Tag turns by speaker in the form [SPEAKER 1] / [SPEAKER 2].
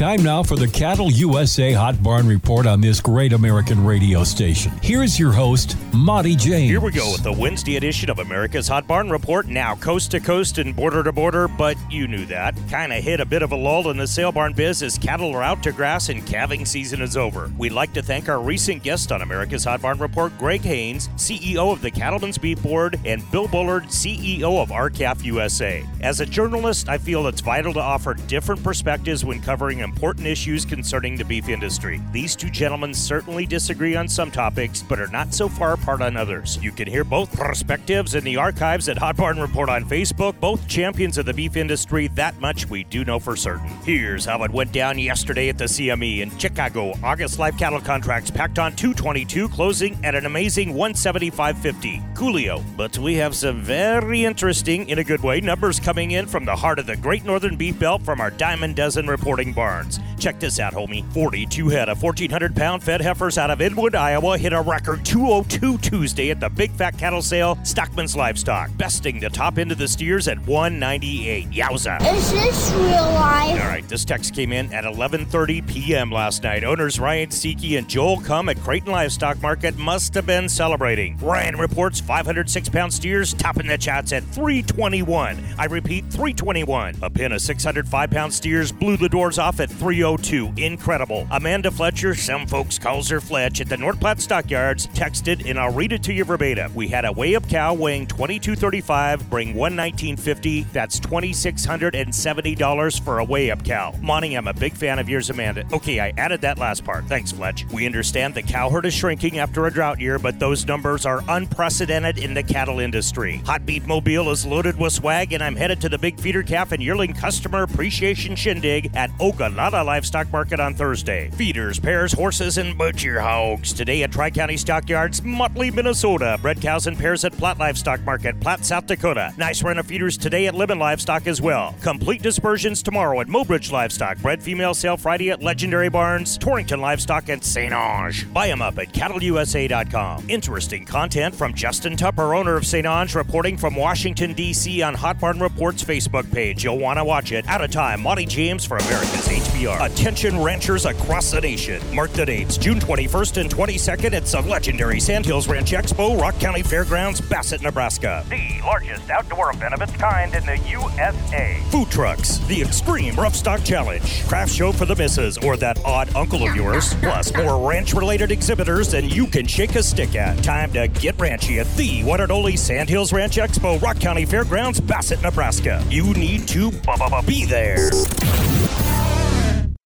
[SPEAKER 1] Time now for the Cattle USA Hot Barn Report on this great American radio station. Here's your host, Monte James.
[SPEAKER 2] Here we go with the Wednesday edition of America's Hot Barn Report. Now coast to coast and border to border, but you knew that. Kind of hit a bit of a lull in the sale barn biz as cattle are out to grass and calving season is over. We'd like to thank our recent guest on America's Hot Barn Report, Greg Hanes, CEO of the Cattlemen's Beef Board, and Bill Bullard, CEO of R-CALF USA. As a journalist, I feel it's vital to offer different perspectives when covering important issues concerning the beef industry. These two gentlemen certainly disagree on some topics, but are not so far apart on others. You can hear both perspectives in the archives at Hot Barn Report on Facebook. Both champions of the beef industry, that much we do know for certain. Here's how it went down yesterday at the CME in Chicago. August live cattle contracts packed on 222, closing at an amazing 175.50. Coolio. But we have some very interesting, in a good way, numbers coming in from the heart of the Great Northern Beef Belt from our Diamond Dozen reporting barns. Check this out, homie. 42 head of 1,400 pound fed heifers out of Inwood, Iowa hit a record 202 Tuesday at the Big Fat Cattle Sale, Stockman's Livestock, besting the top end of the steers at 198. Yowza.
[SPEAKER 3] Is this real
[SPEAKER 2] right, this text came in at 11:30 p.m. last night. Owners Ryan Seeke and Joel Cum at Creighton Livestock Market must have been celebrating. Ryan reports 506-pound steers topping the chats at 321. I repeat, 321. A pin of 605-pound steers blew the doors off at 302. Incredible. Amanda Fletcher, some folks calls her Fletch, at the North Platte Stockyards, texted, and I'll read it to you verbatim. We had a weigh-up cow weighing 2235, bring 11950. That's $2,670 for a weigh-up cow. Monte, I'm a big fan of yours, Amanda. Okay, I added that last part. Thanks, Fletch. We understand the cow herd is shrinking after a drought year, but those numbers are unprecedented in the cattle industry. Hot Beat Mobile is loaded with swag, and I'm headed to the big feeder calf and yearling customer appreciation shindig at Ogallala Livestock Market on Thursday. Feeders, pairs, horses, and butcher hogs. Today at Tri County Stockyards, Motley, Minnesota. Bred cows and pairs at Platte Livestock Market, Platte, South Dakota. Nice run of feeders today at Lemmon Livestock as well. Complete dispersions tomorrow at Mobridge Livestock. Bred female sale Friday at Legendary Barns, Torrington Livestock, and St. Onge. Buy them up at cattleusa.com. Interesting content from Justin Tupper, owner of St. Onge, reporting from Washington, D.C. on Hot Barn Report's Facebook page. You'll want to watch it. Out of time, Monte James for America's HBR. Attention ranchers across the nation. Mark the dates June 21st and 22nd at the legendary Sandhills Ranch Expo, Rock County Fairgrounds, Bassett, Nebraska. The largest outdoor event of its kind in the USA. Food trucks, the Extreme Rough Stock Challenge, craft show for the misses, or that odd uncle of yours, plus more ranch related exhibitors than you can shake a stick at. Time to get ranchy at the one and only Sandhills Ranch Expo, Rock County Fairgrounds, Bassett, Nebraska. You need to be there.